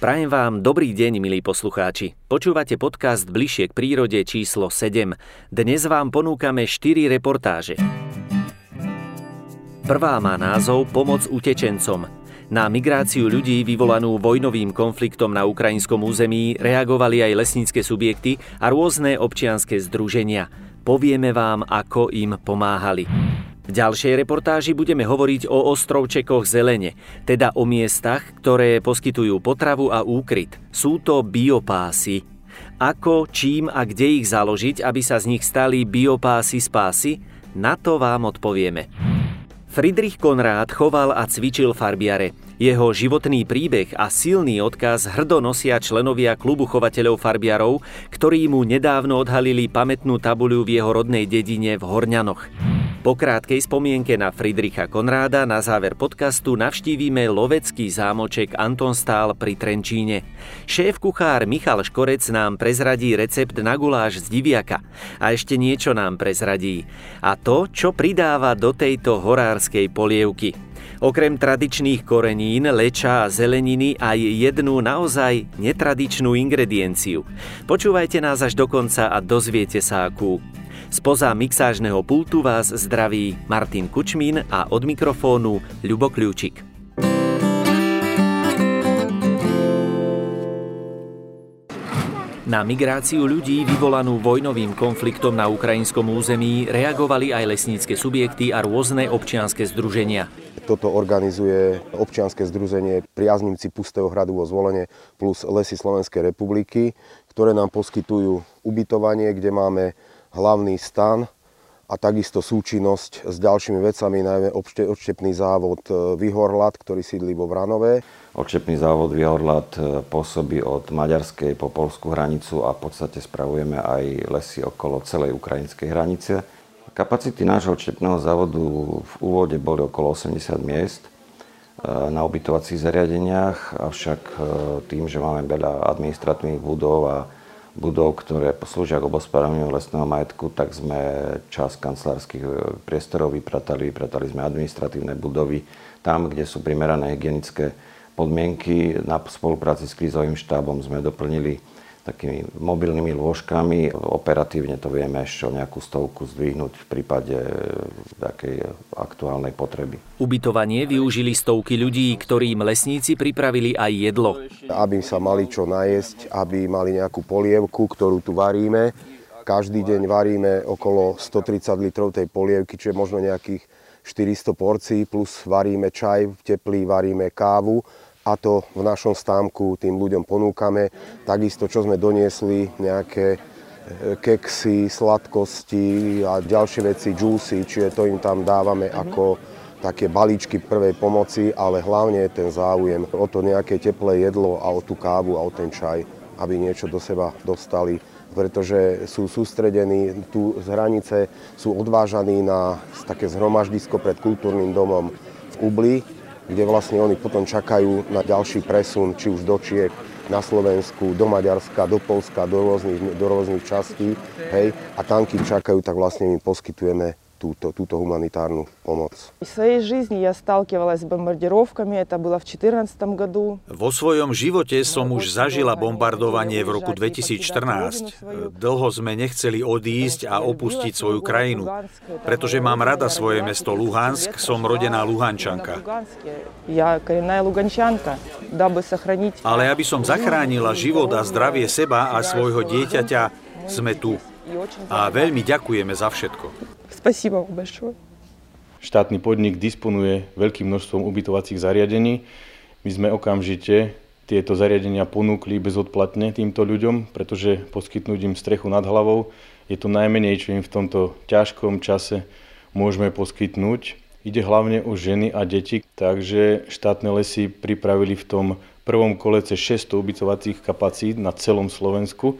Prajem vám dobrý deň, milí poslucháči. Počúvate podcast Bližšie k prírode číslo 7. Dnes vám ponúkame 4 reportáže. Prvá má názov Pomoc utečencom. Na migráciu ľudí vyvolanú vojnovým konfliktom na ukrajinskom území reagovali aj lesnícke subjekty a rôzne občianske združenia. Povieme vám, ako im pomáhali. V ďalšej reportáži budeme hovoriť o ostrovčekoch zelene, teda o miestach, ktoré poskytujú potravu a úkryt. Sú to biopásy. Ako, čím a kde ich založiť, aby sa z nich stali biopásy spásy? Na to vám odpovieme. Friedrich Konrád choval a cvičil farbiare. Jeho životný príbeh a silný odkaz hrdo nosia členovia klubu chovateľov farbiarov, ktorí mu nedávno odhalili pamätnú tabuľu v jeho rodnej dedine v Horňanoch. Po krátkej spomienke na Friedricha Konráda na záver podcastu navštívime lovecký zámoček Antonstál pri Trenčíne. Šéf kuchár Michal Škorec nám prezradí recept na guláš z diviaka a ešte niečo nám prezradí. A to, čo pridáva do tejto horárskej polievky. Okrem tradičných korenín, leča a zeleniny aj jednu naozaj netradičnú ingredienciu. Počúvajte nás až do konca a dozviete sa akú. Spoza mixážneho pultu vás zdraví Martin Kučmín a od mikrofónu Ľubo Kľúčik. Na migráciu ľudí vyvolanú vojnovým konfliktom na ukrajinskom území reagovali aj lesnícke subjekty a rôzne občianske združenia. Toto organizuje občianske združenie Priaznivci Pustého hradu vo Zvolenie plus Lesy Slovenskej republiky, ktoré nám poskytujú ubytovanie, kde máme hlavný stan a takisto súčinnosť s ďalšími vecami, najmä odštepný závod e, Vyhorlat, ktorý sídli vo Vranové. Odštepný závod Vyhorlat e, pôsobí od maďarskej po polskú hranicu a v podstate spravujeme aj lesy okolo celej ukrajinskej hranice. Kapacity nášho odštepného závodu v úvode boli okolo 80 miest e, na ubytovacích zariadeniach, avšak tým, že máme veľa administratívnych budov a budov, ktoré poslúžia k obospodáreniu lesného majetku, tak sme čas kancelárskych e, priestorov vypratali, vypratali sme administratívne budovy tam, kde sú primerané hygienické podmienky. Na spolupráci s krízovým štábom sme doplnili takými mobilnými lôžkami. Operatívne to vieme ešte o nejakú stovku zdvihnúť v prípade takej aktuálnej potreby. Ubytovanie využili stovky ľudí, ktorým lesníci pripravili aj jedlo. Aby sa mali čo najesť, aby mali nejakú polievku, ktorú tu varíme. Každý deň varíme okolo 130 litrov tej polievky, čiže možno nejakých 400 porcií, plus varíme čaj teplý, varíme kávu a to v našom stámku tým ľuďom ponúkame. Takisto, čo sme doniesli, nejaké e, keksy, sladkosti a ďalšie veci, džúsy, čiže to im tam dávame ako také balíčky prvej pomoci, ale hlavne je ten záujem o to nejaké teplé jedlo a o tú kávu a o ten čaj, aby niečo do seba dostali pretože sú sústredení tu z hranice, sú odvážaní na také zhromaždisko pred kultúrnym domom v Ubli, kde vlastne oni potom čakajú na ďalší presun, či už do Čiek, na Slovensku, do Maďarska, do Polska, do rôznych, do rôznych častí. Hej, a tam, kým čakajú, tak vlastne my poskytujeme túto, túto humanitárnu pomoc. В своей жизни я сталкивалась с бомбардировками, это было в 2014 году. Vo svojom živote som už zažila bombardovanie v roku 2014. Dlho sme nechceli odísť a opustiť svoju krajinu, pretože mám rada svoje mesto Luhansk, som rodená Luhančanka. Ale aby som zachránila život a zdravie seba a svojho dieťaťa, sme tu. A veľmi ďakujeme za všetko. Спасибо вам большое. Štátny podnik disponuje veľkým množstvom ubytovacích zariadení. My sme okamžite tieto zariadenia ponúkli bezodplatne týmto ľuďom, pretože poskytnúť im strechu nad hlavou je to najmenej, čo im v tomto ťažkom čase môžeme poskytnúť. Ide hlavne o ženy a deti, takže štátne lesy pripravili v tom prvom kole cez 600 ubytovacích kapacít na celom Slovensku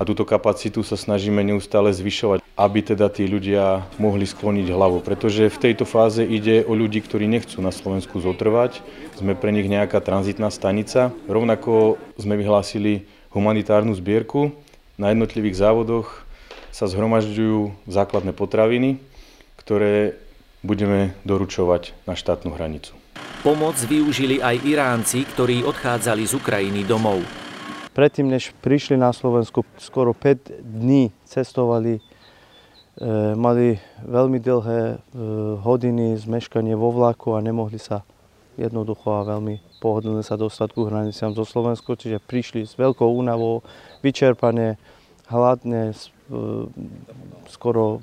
a túto kapacitu sa snažíme neustále zvyšovať, aby teda tí ľudia mohli skloniť hlavu. Pretože v tejto fáze ide o ľudí, ktorí nechcú na Slovensku zotrvať. Sme pre nich nejaká tranzitná stanica. Rovnako sme vyhlásili humanitárnu zbierku. Na jednotlivých závodoch sa zhromažďujú základné potraviny, ktoré budeme doručovať na štátnu hranicu. Pomoc využili aj Iránci, ktorí odchádzali z Ukrajiny domov. Predtým, než prišli na Slovensku, skoro 5 dní cestovali, e, mali veľmi dlhé e, hodiny zmeškanie vo vlaku a nemohli sa jednoducho a veľmi pohodlne sa dostať ku hraniciam zo Slovensku, čiže prišli s veľkou únavou, vyčerpané, hladné, e, skoro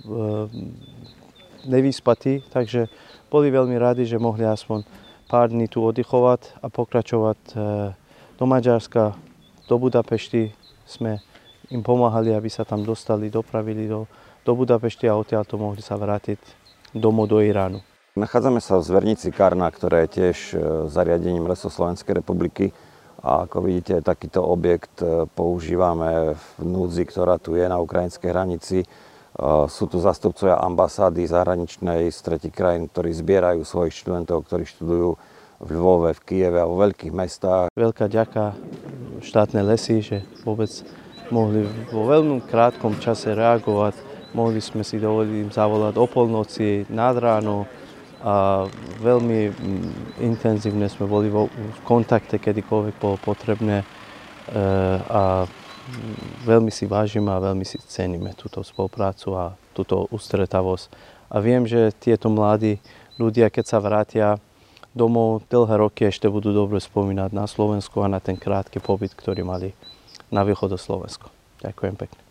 nevyspatí, takže boli veľmi radi, že mohli aspoň pár dní tu oddychovať a pokračovať do Maďarska, do Budapešti. Sme im pomáhali, aby sa tam dostali, dopravili do, do Budapešti a odtiaľ to mohli sa vrátiť domov do Iránu. Nachádzame sa v zvernici Karna, ktoré je tiež e, zariadením Lesoslovenskej republiky. A ako vidíte, takýto objekt e, používame v núdzi, ktorá tu je na ukrajinskej hranici. E, sú tu zastupcovia ambasády zahraničnej z tretich krajín, ktorí zbierajú svojich študentov, ktorí študujú v Lvove, v Kieve a vo veľkých mestách. Veľká ďaká štátne lesy, že vôbec mohli vo veľmi krátkom čase reagovať. Mohli sme si dovoliť im zavolať o polnoci, nad ráno, a veľmi mm, intenzívne sme boli v kontakte, kedykoľvek bolo potrebné e, a veľmi si vážime a veľmi si ceníme túto spoluprácu a túto ústretavosť. A viem, že tieto mladí ľudia, keď sa vrátia domov, dlhé roky ešte budú dobre spomínať na Slovensku a na ten krátky pobyt, ktorý mali na východu Slovensko. Ďakujem pekne.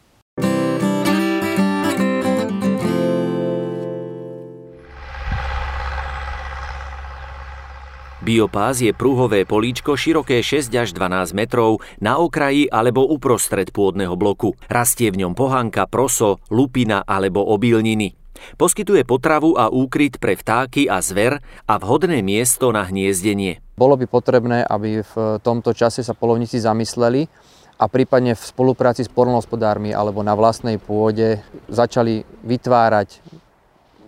Biopás je prúhové políčko široké 6 až 12 metrov na okraji alebo uprostred pôdneho bloku. Rastie v ňom pohanka, proso, lupina alebo obilniny. Poskytuje potravu a úkryt pre vtáky a zver a vhodné miesto na hniezdenie. Bolo by potrebné, aby v tomto čase sa polovníci zamysleli a prípadne v spolupráci s polnohospodármi alebo na vlastnej pôde začali vytvárať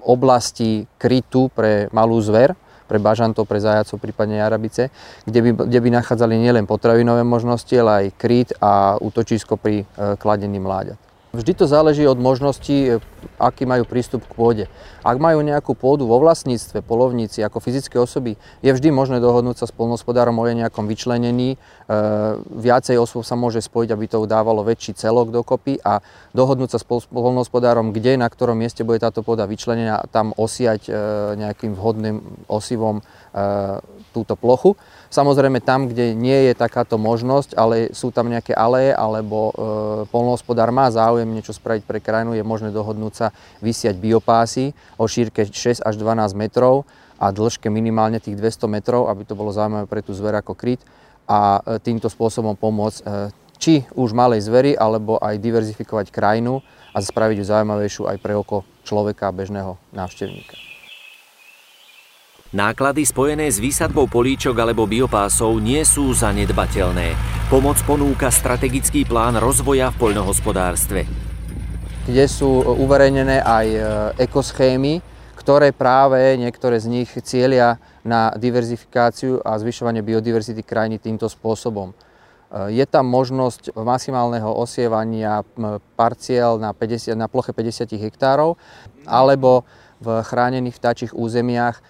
oblasti krytu pre malú zver, pre bažantov, pre zajacov, prípadne arabice, kde by, kde by nachádzali nielen potravinové možnosti, ale aj kryt a útočisko pri e, kladení mláďat. Vždy to záleží od možností, e, aký majú prístup k pôde. Ak majú nejakú pôdu vo vlastníctve, polovníci ako fyzické osoby, je vždy možné dohodnúť sa s polnospodárom o nejakom vyčlenení. E, viacej osôb sa môže spojiť, aby to dávalo väčší celok dokopy a dohodnúť sa s polnospodárom, kde, na ktorom mieste bude táto pôda vyčlenená tam osiať e, nejakým vhodným osivom túto plochu. Samozrejme tam, kde nie je takáto možnosť, ale sú tam nejaké aleje alebo e, polnohospodár má záujem niečo spraviť pre krajinu, je možné dohodnúť sa vysiať biopásy o šírke 6 až 12 metrov a dĺžke minimálne tých 200 metrov, aby to bolo zaujímavé pre tú zver ako kryt a e, týmto spôsobom pomôcť e, či už malej zveri, alebo aj diverzifikovať krajinu a spraviť ju zaujímavejšiu aj pre oko človeka bežného návštevníka. Náklady spojené s výsadbou políčok alebo biopásov nie sú zanedbateľné. Pomoc ponúka strategický plán rozvoja v poľnohospodárstve. Kde sú uverejnené aj e, ekoschémy, ktoré práve niektoré z nich cieľia na diverzifikáciu a zvyšovanie biodiverzity krajiny týmto spôsobom. E, je tam možnosť maximálneho osievania parciel na, 50, na ploche 50 hektárov alebo v chránených vtáčich územiach e,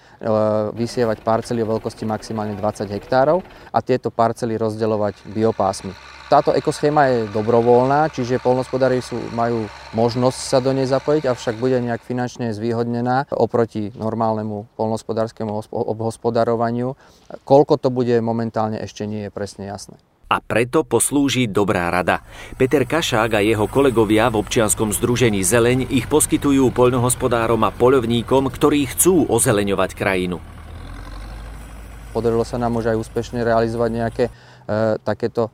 vysievať parcely o veľkosti maximálne 20 hektárov a tieto parcely rozdeľovať biopásmi. Táto ekoschéma je dobrovoľná, čiže polnospodári sú, majú možnosť sa do nej zapojiť, avšak bude nejak finančne zvýhodnená oproti normálnemu polnospodárskému obhospodarovaniu. Koľko to bude momentálne ešte nie je presne jasné a preto poslúži dobrá rada. Peter Kašák a jeho kolegovia v občianskom združení Zeleň ich poskytujú poľnohospodárom a poľovníkom, ktorí chcú ozeleňovať krajinu. Podarilo sa nám už aj úspešne realizovať nejaké e, takéto e,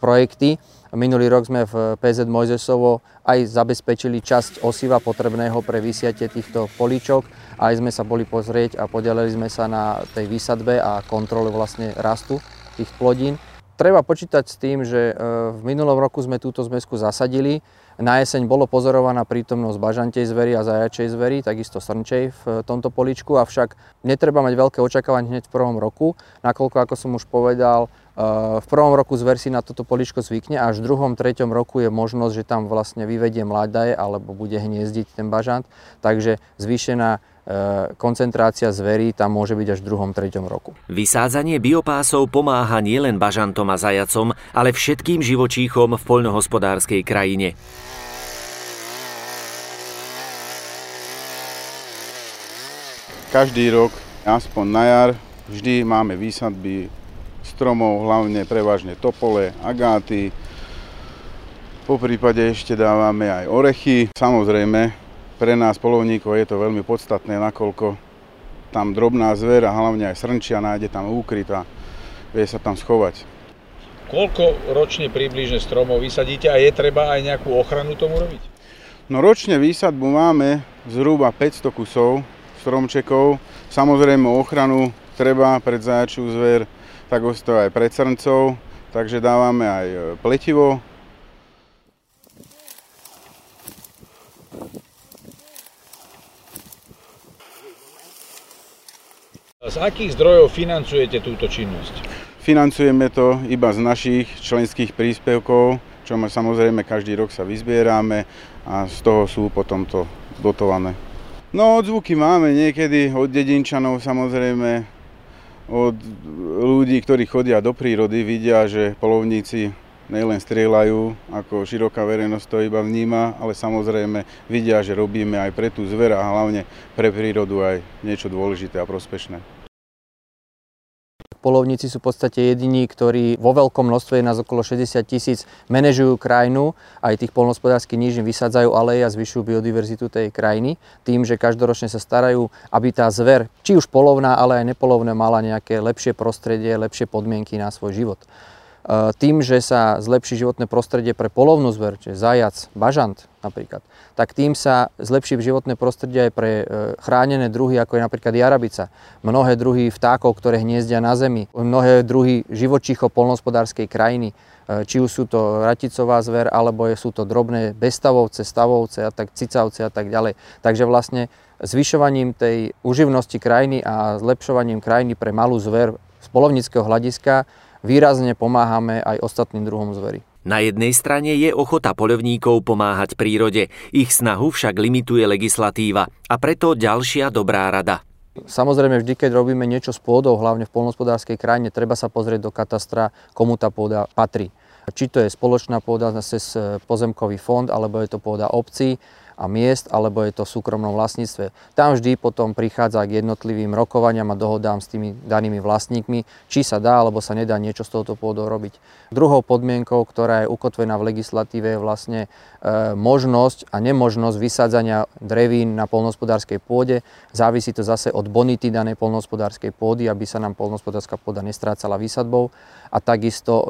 projekty. Minulý rok sme v PZ Mojzesovo aj zabezpečili časť osiva potrebného pre vysiatie týchto políčok. Aj sme sa boli pozrieť a podelili sme sa na tej výsadbe a kontrole vlastne rastu tých plodín. Treba počítať s tým, že e, v minulom roku sme túto zmesku zasadili. Na jeseň bolo pozorovaná prítomnosť bažantej zvery a zajačej zvery, takisto srnčej v tomto poličku, avšak netreba mať veľké očakávanie hneď v prvom roku, nakoľko, ako som už povedal, v prvom roku zver si na toto poličko zvykne a až v druhom, treťom roku je možnosť, že tam vlastne vyvedie mladaje alebo bude hniezdiť ten bažant. Takže zvýšená koncentrácia zverí tam môže byť až v druhom, treťom roku. Vysádzanie biopásov pomáha nielen bažantom a zajacom, ale všetkým živočíchom v poľnohospodárskej krajine. Každý rok, aspoň na jar, vždy máme výsadby stromov, hlavne prevažne topole, agáty. Po prípade ešte dávame aj orechy. Samozrejme, pre nás polovníkov je to veľmi podstatné, nakoľko tam drobná zver a hlavne aj srnčia nájde tam úkryt a vie sa tam schovať. Koľko ročne približne stromov vysadíte a je treba aj nejakú ochranu tomu robiť? No ročne výsadbu máme zhruba 500 kusov, stromčekov. Samozrejme ochranu treba pred zajačú zver, tak aj pred srncov, takže dávame aj pletivo. Z akých zdrojov financujete túto činnosť? Financujeme to iba z našich členských príspevkov, čo my samozrejme každý rok sa vyzbierame a z toho sú potom to dotované. No odzvuky máme niekedy od dedinčanov samozrejme, od ľudí, ktorí chodia do prírody, vidia, že polovníci nielen strieľajú, ako široká verejnosť to iba vníma, ale samozrejme vidia, že robíme aj pre tú zver a hlavne pre prírodu aj niečo dôležité a prospešné. Polovníci sú v podstate jediní, ktorí vo veľkom množstve, nás okolo 60 tisíc, manažujú krajinu, aj tých polnospodárských nížin vysádzajú aleje a zvyšujú biodiverzitu tej krajiny, tým, že každoročne sa starajú, aby tá zver, či už polovná, ale aj nepolovná, mala nejaké lepšie prostredie, lepšie podmienky na svoj život. E, tým, že sa zlepší životné prostredie pre polovnú zver, čiže zajac, bažant napríklad, tak tým sa zlepší životné prostredie aj pre e, chránené druhy, ako je napríklad jarabica. Mnohé druhy vtákov, ktoré hniezdia na zemi, mnohé druhy živočíchov polnospodárskej krajiny, e, či už sú to raticová zver, alebo sú to drobné bestavovce, stavovce a tak cicavce a tak ďalej. Takže vlastne zvyšovaním tej uživnosti krajiny a zlepšovaním krajiny pre malú zver z polovnického hľadiska výrazne pomáhame aj ostatným druhom zvery. Na jednej strane je ochota poľovníkov pomáhať prírode, ich snahu však limituje legislatíva a preto ďalšia dobrá rada. Samozrejme, vždy, keď robíme niečo s pôdou, hlavne v polnospodárskej krajine, treba sa pozrieť do katastra, komu tá pôda patrí. Či to je spoločná pôda cez pozemkový fond, alebo je to pôda obcí, a miest, alebo je to v súkromnom vlastníctve. Tam vždy potom prichádza k jednotlivým rokovaniam a dohodám s tými danými vlastníkmi, či sa dá alebo sa nedá niečo z tohoto pôdu robiť. Druhou podmienkou, ktorá je ukotvená v legislatíve, je vlastne e, možnosť a nemožnosť vysádzania drevín na polnohospodárskej pôde. Závisí to zase od bonity danej polnohospodárskej pôdy, aby sa nám polnohospodárska pôda nestrácala výsadbou. A takisto e,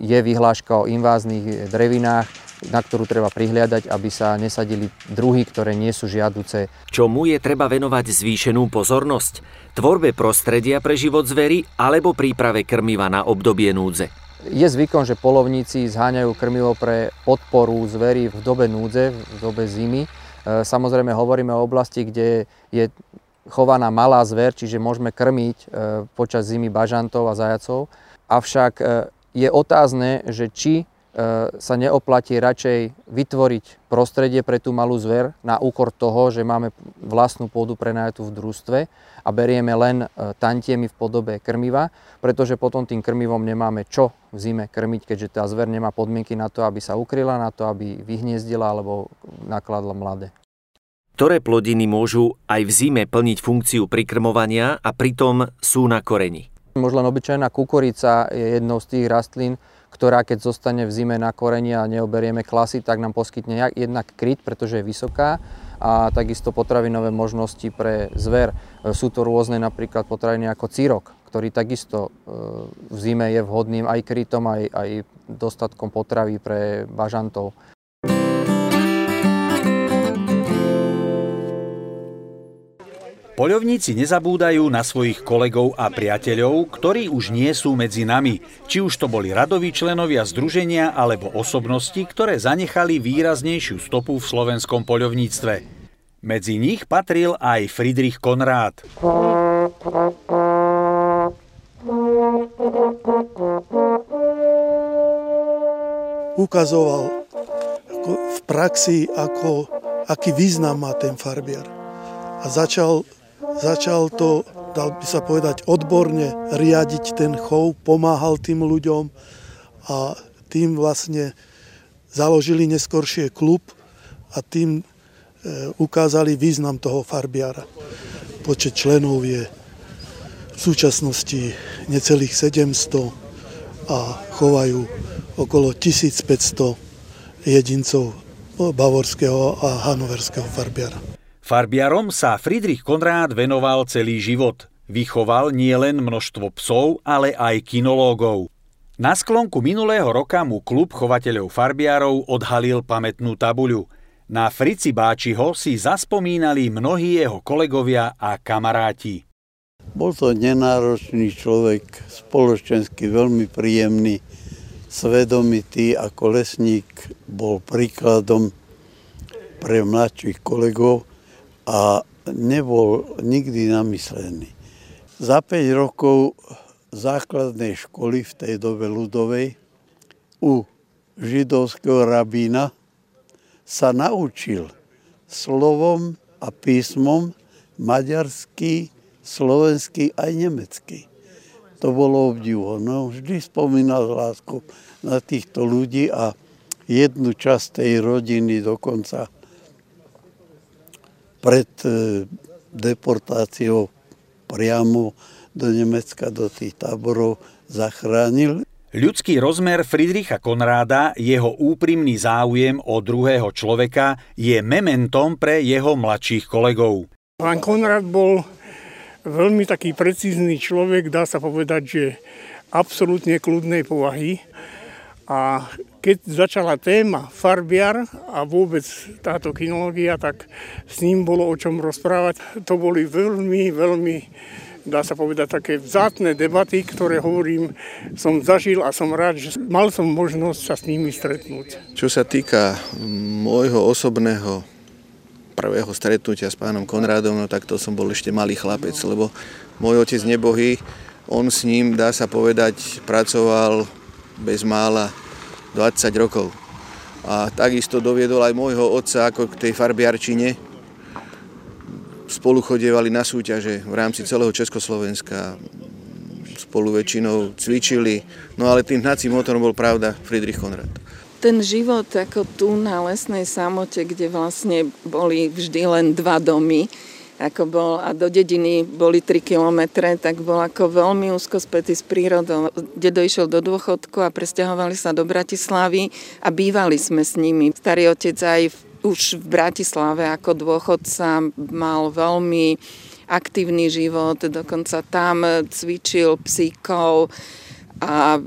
je vyhláška o inváznych drevinách, na ktorú treba prihliadať, aby sa nesadili druhy, ktoré nie sú žiaduce. Čomu je treba venovať zvýšenú pozornosť? Tvorbe prostredia pre život zvery alebo príprave krmiva na obdobie núdze? Je zvykom, že polovníci zháňajú krmivo pre podporu zvery v dobe núdze, v dobe zimy. E, samozrejme hovoríme o oblasti, kde je chovaná malá zver, čiže môžeme krmiť e, počas zimy bažantov a zajacov. Avšak e, je otázne, že či e, sa neoplatí radšej vytvoriť prostredie pre tú malú zver na úkor toho, že máme vlastnú pôdu prenajatú v družstve a berieme len e, tantiemy v podobe krmiva, pretože potom tým krmivom nemáme čo v zime krmiť, keďže tá zver nemá podmienky na to, aby sa ukryla, na to, aby vyhniezdila alebo nakladla mladé. Ktoré plodiny môžu aj v zime plniť funkciu prikrmovania a pritom sú na koreni? Možno obyčajná kukurica je jednou z tých rastlín, ktorá keď zostane v zime na koreni a neoberieme klasy, tak nám poskytne jednak kryt, pretože je vysoká a takisto potravinové možnosti pre zver. Sú to rôzne napríklad potraviny ako círok, ktorý takisto e, v zime je vhodným aj krytom, aj, aj dostatkom potravy pre bažantov. Poľovníci nezabúdajú na svojich kolegov a priateľov, ktorí už nie sú medzi nami, či už to boli radoví členovia združenia alebo osobnosti, ktoré zanechali výraznejšiu stopu v slovenskom poľovníctve. Medzi nich patril aj Friedrich Konrád. Ukazoval v praxi, ako, aký význam má ten farbiar. A začal, začal to, dal by sa povedať, odborne riadiť ten chov, pomáhal tým ľuďom a tým vlastne založili neskoršie klub a tým e, ukázali význam toho farbiara. Počet členov je v súčasnosti necelých 700 a chovajú okolo 1500 jedincov bavorského a hanoverského farbiara. Farbiarom sa Friedrich Konrád venoval celý život. Vychoval nielen množstvo psov, ale aj kinológov. Na sklonku minulého roka mu klub chovateľov farbiarov odhalil pamätnú tabuľu. Na Frici Báčiho si zaspomínali mnohí jeho kolegovia a kamaráti. Bol to nenáročný človek, spoločensky veľmi príjemný, svedomitý ako lesník, bol príkladom pre mladších kolegov a nebol nikdy namyslený. Za 5 rokov základnej školy v tej dobe ľudovej u židovského rabína sa naučil slovom a písmom maďarský, slovenský aj nemecký. To bolo obdivuhodné. Vždy spomínal lásku na týchto ľudí a jednu časť tej rodiny dokonca pred e, deportáciou priamo do Nemecka, do tých táborov zachránil. Ľudský rozmer Friedricha Konráda, jeho úprimný záujem o druhého človeka je mementom pre jeho mladších kolegov. Pán Konrád bol veľmi taký precízny človek, dá sa povedať, že absolútne kľudnej povahy. A keď začala téma farbiar a vôbec táto kinológia, tak s ním bolo o čom rozprávať. To boli veľmi, veľmi dá sa povedať, také vzácne debaty, ktoré hovorím, som zažil a som rád, že mal som možnosť sa s nimi stretnúť. Čo sa týka môjho osobného prvého stretnutia s pánom Konrádom, no tak to som bol ešte malý chlapec, lebo môj otec nebohý, on s ním, dá sa povedať, pracoval bez mála 20 rokov. A takisto doviedol aj môjho otca ako k tej farbiarčine, spolu chodievali na súťaže v rámci celého Československa. Spolu väčšinou cvičili, no ale tým hnacím motorom bol pravda Friedrich Konrad. Ten život ako tu na lesnej samote, kde vlastne boli vždy len dva domy, ako bol, a do dediny boli 3 kilometre, tak bol ako veľmi úzko spätý s prírodou. Dedo išiel do dôchodku a presťahovali sa do Bratislavy a bývali sme s nimi. Starý otec aj v už v Bratislave ako dôchodca mal veľmi aktívny život, dokonca tam cvičil psíkov a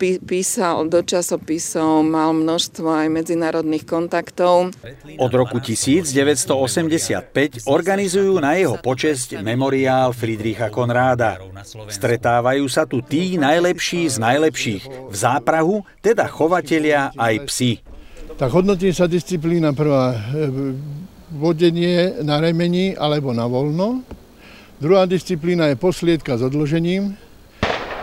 písal do časopisov, mal množstvo aj medzinárodných kontaktov. Od roku 1985 organizujú na jeho počesť memoriál Friedricha Konráda. Stretávajú sa tu tí najlepší z najlepších. V záprahu teda chovatelia aj psi tak hodnotí sa disciplína prvá e, vodenie na remeni alebo na voľno. Druhá disciplína je posliedka s odložením.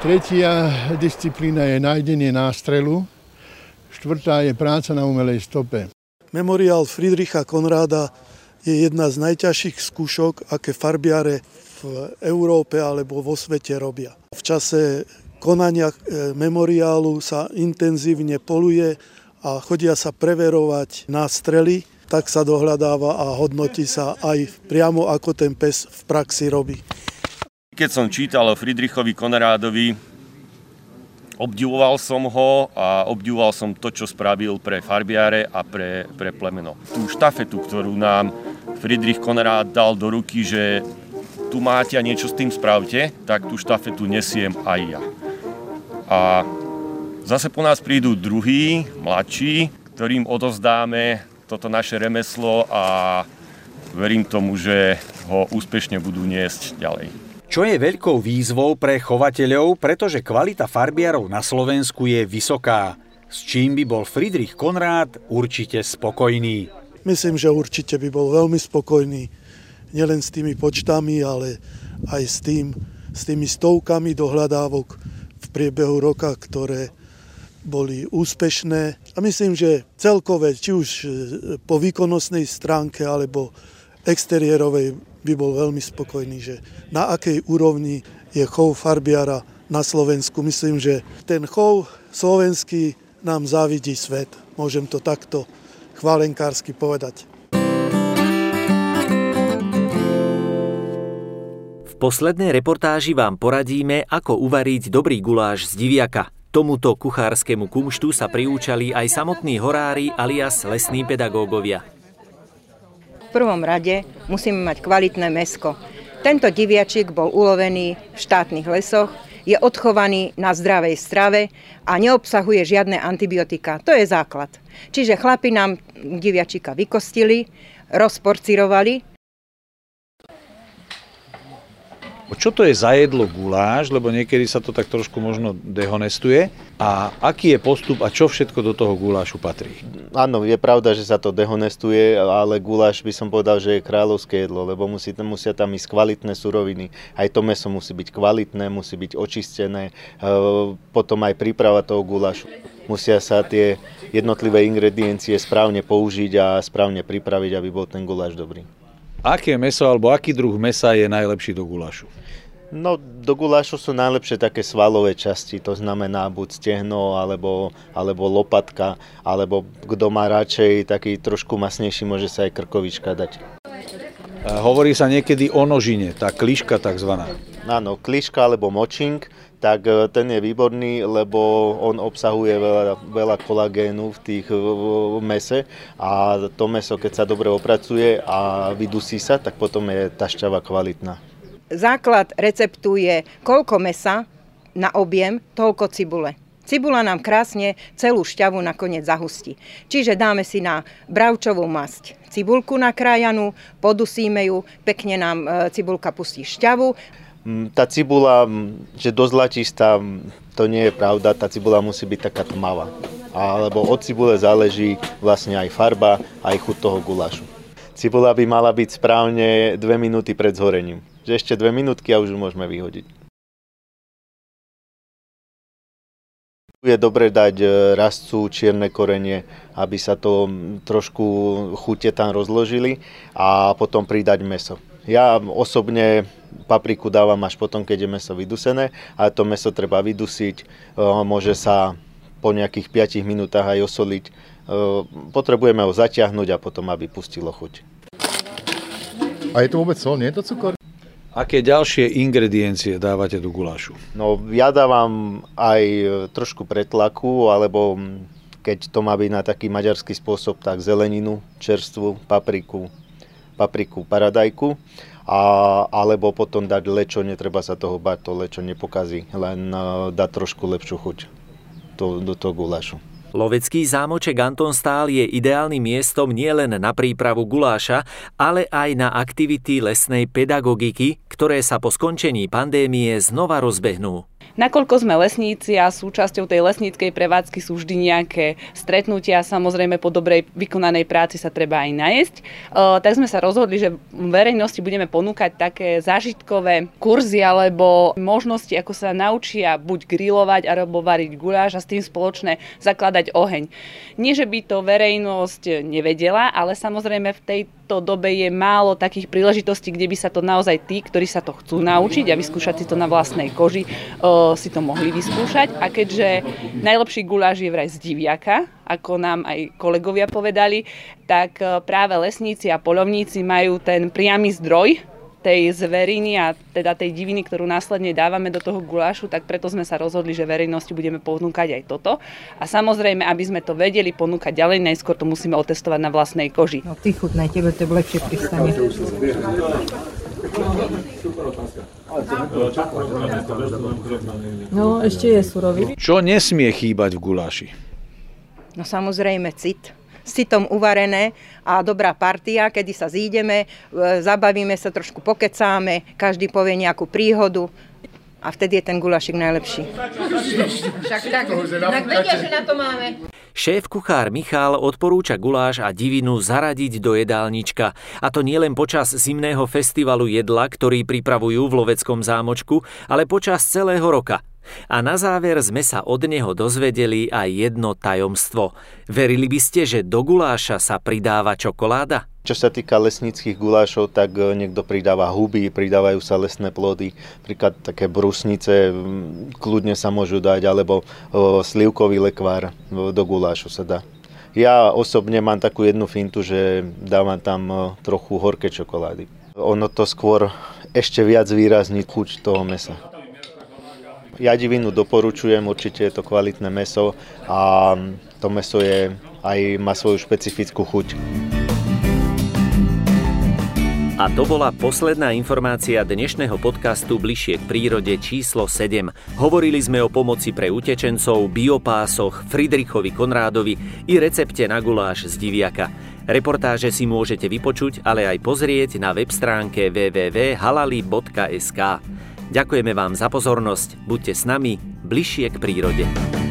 Tretia disciplína je nájdenie nástrelu. Štvrtá je práca na umelej stope. Memoriál Friedricha Konráda je jedna z najťažších skúšok, aké farbiare v Európe alebo vo svete robia. V čase konania e, memoriálu sa intenzívne poluje a chodia sa preverovať nástrely, tak sa dohľadáva a hodnotí sa aj priamo ako ten pes v praxi robí. Keď som čítal o Friedrichovi Konrádovi, obdivoval som ho a obdivoval som to, čo spravil pre farbiare a pre, pre plemeno. Tú štafetu, ktorú nám Friedrich Konrád dal do ruky, že tu máte a niečo s tým spravte, tak tú štafetu nesiem aj ja. A Zase po nás prídu druhí, mladší, ktorým odozdáme toto naše remeslo a verím tomu, že ho úspešne budú niesť ďalej. Čo je veľkou výzvou pre chovateľov, pretože kvalita farbiarov na Slovensku je vysoká, s čím by bol Friedrich Konrád určite spokojný. Myslím, že určite by bol veľmi spokojný. Nielen s tými počtami, ale aj s, tým, s tými stovkami dohľadávok v priebehu roka, ktoré boli úspešné. A myslím, že celkové, či už e, po výkonnostnej stránke alebo exteriérovej by bol veľmi spokojný, že na akej úrovni je chov farbiara na Slovensku. Myslím, že ten chov slovenský nám závidí svet. Môžem to takto chválenkársky povedať. V poslednej reportáži vám poradíme, ako uvariť dobrý guláš z diviaka. Tomuto kuchárskému kumštu sa priúčali aj samotní horári alias lesní pedagógovia. Prvom rade musíme mať kvalitné mesko. Tento diviačik bol ulovený v štátnych lesoch, je odchovaný na zdravej strave a neobsahuje žiadne antibiotika. To je základ. Čiže chlapi nám diviačika vykostili, rozporcirovali, Čo to je za jedlo guláš, lebo niekedy sa to tak trošku možno dehonestuje a aký je postup a čo všetko do toho gulášu patrí? Áno, je pravda, že sa to dehonestuje, ale guláš by som povedal, že je kráľovské jedlo, lebo musí, musia tam ísť kvalitné suroviny. Aj to meso musí byť kvalitné, musí byť očistené, e, potom aj príprava toho gulášu. Musia sa tie jednotlivé ingrediencie správne použiť a správne pripraviť, aby bol ten guláš dobrý. Aké meso alebo aký druh mesa je najlepší do gulášu? No, do gulášu sú najlepšie také svalové časti, to znamená buď stehno, alebo, alebo lopatka, alebo kto má radšej taký trošku masnejší, môže sa aj krkovička dať. Hovorí sa niekedy o nožine, tá kliška takzvaná. Áno, kliška alebo močing, tak e, ten je výborný, lebo on obsahuje veľa, veľa kolagénu v tých v mese a to meso, keď sa dobre opracuje a vydusí sa, tak potom je tá šťava kvalitná. Základ receptu je koľko mesa na objem, toľko cibule. Cibula nám krásne celú šťavu nakoniec zahustí. Čiže dáme si na bravčovú masť cibulku nakrájanú, podusíme ju, pekne nám e, cibulka pustí šťavu. Mm, tá cibula, mm, že do zlatistá, mm, to nie je pravda, tá cibula musí byť taká tmavá. Alebo od cibule záleží vlastne aj farba, aj chuť toho gulášu. Cibula by mala byť správne 2 minúty pred zhorením. Že ešte 2 minútky a už ju môžeme vyhodiť. Je dobre dať e, rastcu, čierne korenie, aby sa to trošku chute tam rozložili a potom pridať meso. Ja osobne papriku dávam až potom, keď je meso vydusené, ale to meso treba vydusiť, e, môže sa po nejakých 5 minútach aj osoliť. E, potrebujeme ho zatiahnuť a potom, aby pustilo chuť. A je to vôbec sol, nie je to cukor? Aké ďalšie ingrediencie dávate do gulášu? No ja dávam aj trošku pretlaku, alebo keď to má byť na taký maďarský spôsob, tak zeleninu, čerstvu, papriku, papriku, paradajku. A, alebo potom dať lečo, netreba sa toho bať, to lečo nepokazí, len dať trošku lepšiu chuť to, do toho gulášu. Lovecký zámoček Anton Stál je ideálnym miestom nielen na prípravu guláša, ale aj na aktivity lesnej pedagogiky, ktoré sa po skončení pandémie znova rozbehnú. Nakoľko sme lesníci a súčasťou tej lesníckej prevádzky sú vždy nejaké stretnutia, samozrejme po dobrej vykonanej práci sa treba aj najesť, tak sme sa rozhodli, že v verejnosti budeme ponúkať také zážitkové kurzy alebo možnosti, ako sa naučia buď grilovať alebo variť guláš a s tým spoločné zakladať oheň. Nie, že by to verejnosť nevedela, ale samozrejme v tejto dobe je málo takých príležitostí, kde by sa to naozaj tí, ktorí sa to chcú naučiť a vyskúšať si to na vlastnej koži, si to mohli vyskúšať. A keďže najlepší guláš je vraj z diviaka, ako nám aj kolegovia povedali, tak e, práve lesníci a polovníci majú ten priamy zdroj tej zveriny a teda tej diviny, ktorú následne dávame do toho gulášu, tak preto sme sa rozhodli, že verejnosti budeme ponúkať aj toto. A samozrejme, aby sme to vedeli ponúkať ďalej, najskôr to musíme otestovať na vlastnej koži. No ty chutnaj, tebe to lepšie pristane. No, ešte je surový. Čo nesmie chýbať v guláši? No samozrejme cit. S citom uvarené a dobrá partia, kedy sa zídeme, e, zabavíme sa, trošku pokecáme, každý povie nejakú príhodu, a vtedy je ten gulašik najlepší. Však tak, tak vedia, že na to máme. Šéf kuchár Michal odporúča guláš a divinu zaradiť do jedálnička. A to nielen počas zimného festivalu jedla, ktorý pripravujú v Loveckom zámočku, ale počas celého roka. A na záver sme sa od neho dozvedeli aj jedno tajomstvo. Verili by ste, že do guláša sa pridáva čokoláda? Čo sa týka lesníckých gulášov, tak e, niekto pridáva huby, pridávajú sa lesné plody, príklad také brusnice, kľudne sa môžu dať, alebo slivkový lekvár do gulášu sa dá. Ja osobne mám takú jednu fintu, že dávam tam trochu horké čokolády. Ono to skôr ešte viac výrazní chuť toho mesa. Jadivinu doporučujem, určite je to kvalitné meso a to meso je, aj má svoju špecifickú chuť. A to bola posledná informácia dnešného podcastu Bližšie k prírode číslo 7. Hovorili sme o pomoci pre utečencov, biopásoch, Friedrichovi Konrádovi i recepte na guláš z diviaka. Reportáže si môžete vypočuť, ale aj pozrieť na web stránke www.halali.sk. Ďakujeme vám za pozornosť, buďte s nami bližšie k prírode.